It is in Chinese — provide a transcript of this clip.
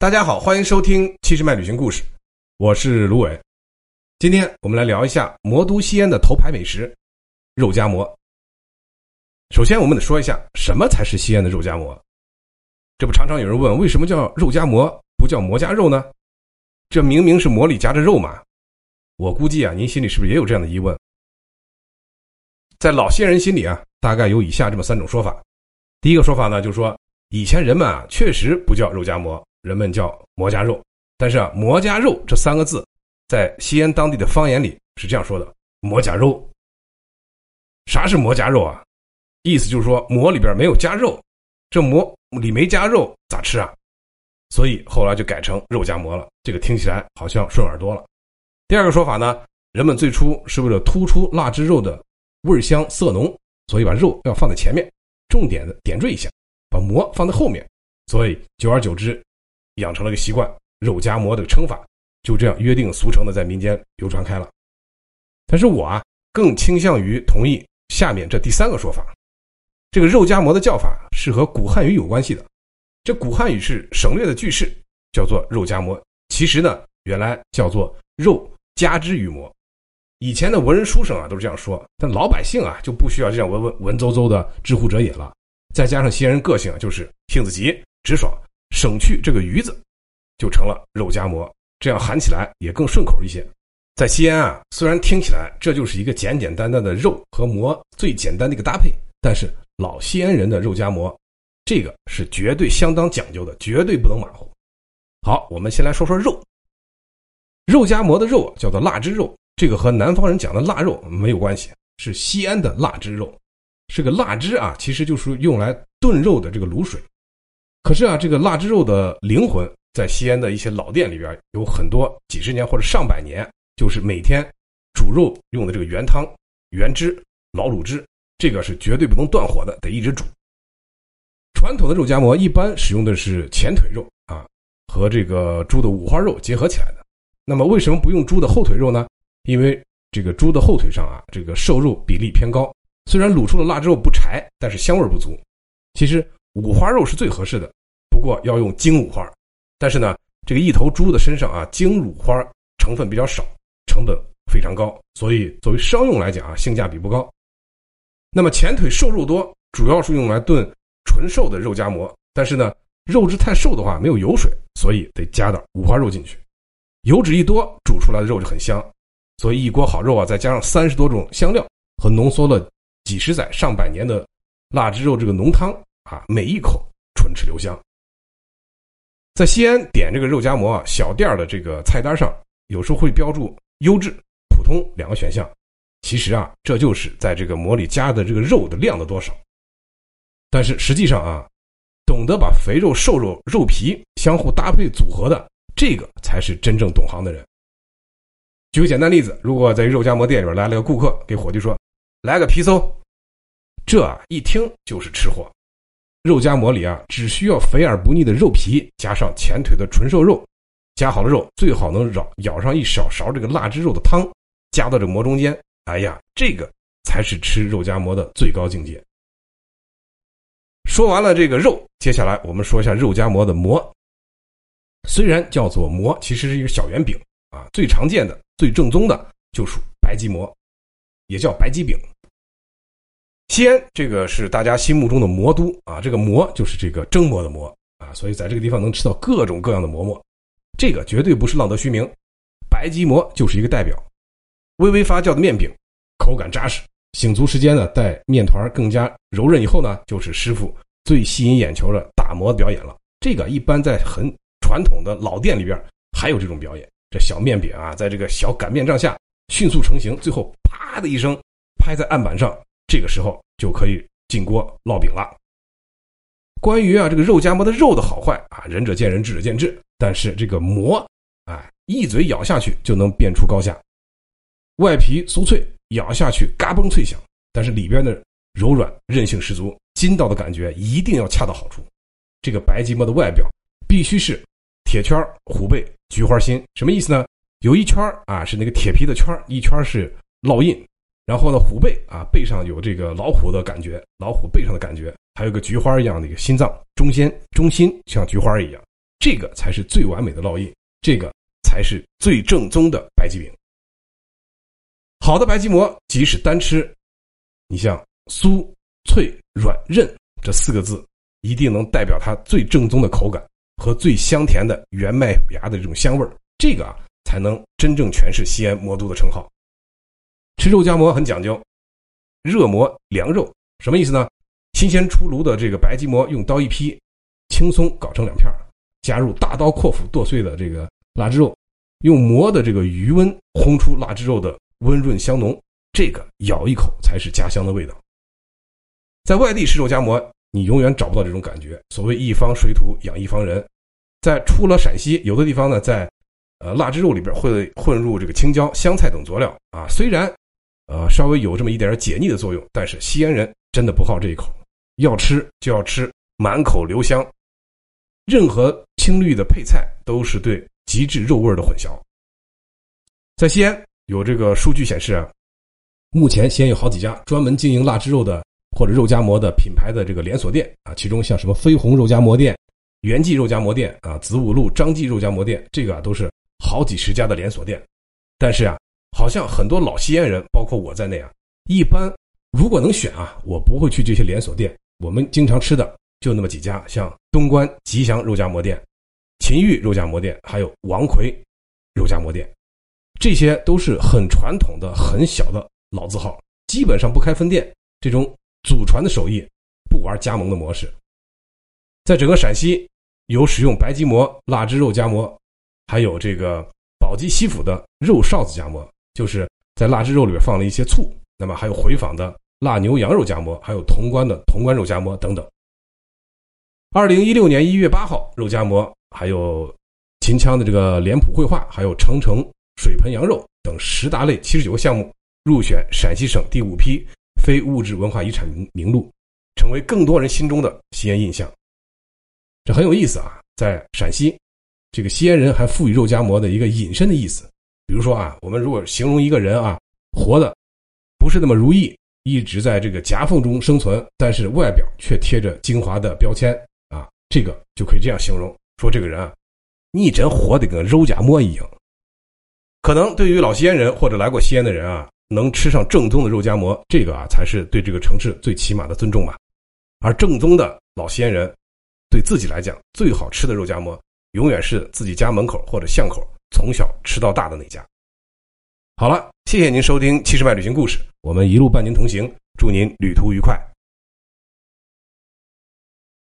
大家好，欢迎收听《七十迈旅行故事》，我是卢伟。今天我们来聊一下魔都西安的头牌美食——肉夹馍。首先，我们得说一下什么才是西安的肉夹馍。这不常常有人问，为什么叫肉夹馍，不叫馍夹肉呢？这明明是馍里夹着肉嘛！我估计啊，您心里是不是也有这样的疑问？在老西安人心里啊，大概有以下这么三种说法。第一个说法呢，就是说以前人们啊，确实不叫肉夹馍。人们叫馍夹肉，但是啊，馍夹肉这三个字，在西安当地的方言里是这样说的：馍夹肉。啥是馍夹肉啊？意思就是说馍里边没有夹肉，这馍里没夹肉咋吃啊？所以后来就改成肉夹馍了。这个听起来好像顺耳多了。第二个说法呢，人们最初是为了突出腊汁肉的味香色浓，所以把肉要放在前面，重点的点缀一下，把馍放在后面，所以久而久之。养成了个习惯，肉夹馍的称法就这样约定俗成的在民间流传开了。但是我啊，更倾向于同意下面这第三个说法。这个肉夹馍的叫法是和古汉语有关系的。这古汉语是省略的句式，叫做肉夹馍。其实呢，原来叫做肉夹之于馍。以前的文人书生啊都是这样说，但老百姓啊就不需要这样文文文绉绉的知乎者也了。再加上西安人个性啊，就是性子急直爽。省去这个“鱼”字，就成了肉夹馍，这样喊起来也更顺口一些。在西安啊，虽然听起来这就是一个简简单单的肉和馍最简单的一个搭配，但是老西安人的肉夹馍，这个是绝对相当讲究的，绝对不能马虎。好，我们先来说说肉。肉夹馍的肉叫做腊汁肉，这个和南方人讲的腊肉没有关系，是西安的腊汁肉，是个腊汁啊，其实就是用来炖肉的这个卤水。可是啊，这个腊汁肉的灵魂，在西安的一些老店里边有很多几十年或者上百年，就是每天煮肉用的这个原汤、原汁、老卤汁，这个是绝对不能断火的，得一直煮。传统的肉夹馍一般使用的是前腿肉啊，和这个猪的五花肉结合起来的。那么为什么不用猪的后腿肉呢？因为这个猪的后腿上啊，这个瘦肉比例偏高，虽然卤出的腊汁肉不柴，但是香味不足。其实。五花肉是最合适的，不过要用精五花。但是呢，这个一头猪的身上啊，精五花成分比较少，成本非常高，所以作为商用来讲啊，性价比不高。那么前腿瘦肉多，主要是用来炖纯瘦的肉夹馍。但是呢，肉质太瘦的话没有油水，所以得加点五花肉进去。油脂一多，煮出来的肉就很香。所以一锅好肉啊，再加上三十多种香料和浓缩了几十载、上百年的腊汁肉这个浓汤。啊，每一口唇齿留香。在西安点这个肉夹馍啊，小店的这个菜单上有时候会标注优质、普通两个选项。其实啊，这就是在这个馍里加的这个肉的量的多少。但是实际上啊，懂得把肥肉、瘦肉、肉皮相互搭配组合的，这个才是真正懂行的人。举个简单例子，如果在肉夹馍店里边来了个顾客，给伙计说：“来个皮馊。”这一听就是吃货。肉夹馍里啊，只需要肥而不腻的肉皮，加上前腿的纯瘦肉，夹好了肉，最好能咬舀上一小勺这个腊汁肉的汤，夹到这馍中间。哎呀，这个才是吃肉夹馍的最高境界。说完了这个肉，接下来我们说一下肉夹馍的馍。虽然叫做馍，其实是一个小圆饼啊，最常见的、最正宗的就属白吉馍，也叫白吉饼。西安这个是大家心目中的魔都啊，这个馍就是这个蒸馍的馍啊，所以在这个地方能吃到各种各样的馍馍，这个绝对不是浪得虚名。白吉馍就是一个代表，微微发酵的面饼，口感扎实，醒足时间呢，待面团更加柔韧以后呢，就是师傅最吸引眼球的打磨表演了。这个一般在很传统的老店里边还有这种表演，这小面饼啊，在这个小擀面杖下迅速成型，最后啪的一声拍在案板上。这个时候就可以进锅烙饼了。关于啊这个肉夹馍的肉的好坏啊，仁者见仁，智者见智。但是这个馍，哎，一嘴咬下去就能辨出高下。外皮酥脆，咬下去嘎嘣脆响，但是里边的柔软，韧性十足，筋道的感觉一定要恰到好处。这个白吉馍的外表必须是铁圈虎背菊花心，什么意思呢？有一圈啊是那个铁皮的圈一圈是烙印。然后呢，虎背啊，背上有这个老虎的感觉，老虎背上的感觉，还有个菊花一样的一个心脏中心，中心像菊花一样，这个才是最完美的烙印，这个才是最正宗的白吉饼。好的白吉馍，即使单吃，你像酥、脆、软、韧这四个字，一定能代表它最正宗的口感和最香甜的原麦芽的这种香味这个啊，才能真正诠释西安魔都的称号。吃肉夹馍很讲究，热馍凉肉，什么意思呢？新鲜出炉的这个白吉馍，用刀一劈，轻松搞成两片加入大刀阔斧剁碎的这个腊汁肉，用馍的这个余温烘出腊汁肉的。温润香浓，这个咬一口才是家乡的味道。在外地吃肉夹馍，你永远找不到这种感觉。所谓一方水土养一方人，在出了陕西，有的地方呢，在呃腊汁肉里边会混入这个青椒、香菜等佐料啊。虽然呃稍微有这么一点解腻的作用，但是西安人真的不好这一口，要吃就要吃满口留香。任何青绿的配菜都是对极致肉味的混淆。在西安。有这个数据显示啊，目前西安有好几家专门经营腊汁肉的或者肉夹馍的品牌的这个连锁店啊，其中像什么飞鸿肉夹馍店、元记肉夹馍店啊、子午路张记肉夹馍店，这个啊都是好几十家的连锁店。但是啊，好像很多老西安人，包括我在内啊，一般如果能选啊，我不会去这些连锁店。我们经常吃的就那么几家，像东关吉祥肉夹馍店、秦玉肉夹馍店，还有王奎肉夹馍店。这些都是很传统的、很小的老字号，基本上不开分店。这种祖传的手艺，不玩加盟的模式。在整个陕西，有使用白吉馍、腊汁肉夹馍，还有这个宝鸡西府的肉臊子夹馍，就是在腊汁肉里边放了一些醋。那么还有回坊的腊牛羊肉夹馍，还有潼关的潼关肉夹馍等等。二零一六年一月八号，肉夹馍还有秦腔的这个脸谱绘画，还有程程。水盆羊肉等十大类七十九个项目入选陕西省第五批非物质文化遗产名名录，成为更多人心中的西安印象。这很有意思啊！在陕西，这个西安人还赋予肉夹馍的一个隐身的意思。比如说啊，我们如果形容一个人啊，活的不是那么如意，一直在这个夹缝中生存，但是外表却贴着精华的标签啊，这个就可以这样形容：说这个人啊，你真活得跟肉夹馍一样。可能对于老西安人或者来过西安的人啊，能吃上正宗的肉夹馍，这个啊才是对这个城市最起码的尊重吧。而正宗的老西安人，对自己来讲最好吃的肉夹馍，永远是自己家门口或者巷口从小吃到大的那家。好了，谢谢您收听七十迈旅行故事，我们一路伴您同行，祝您旅途愉快。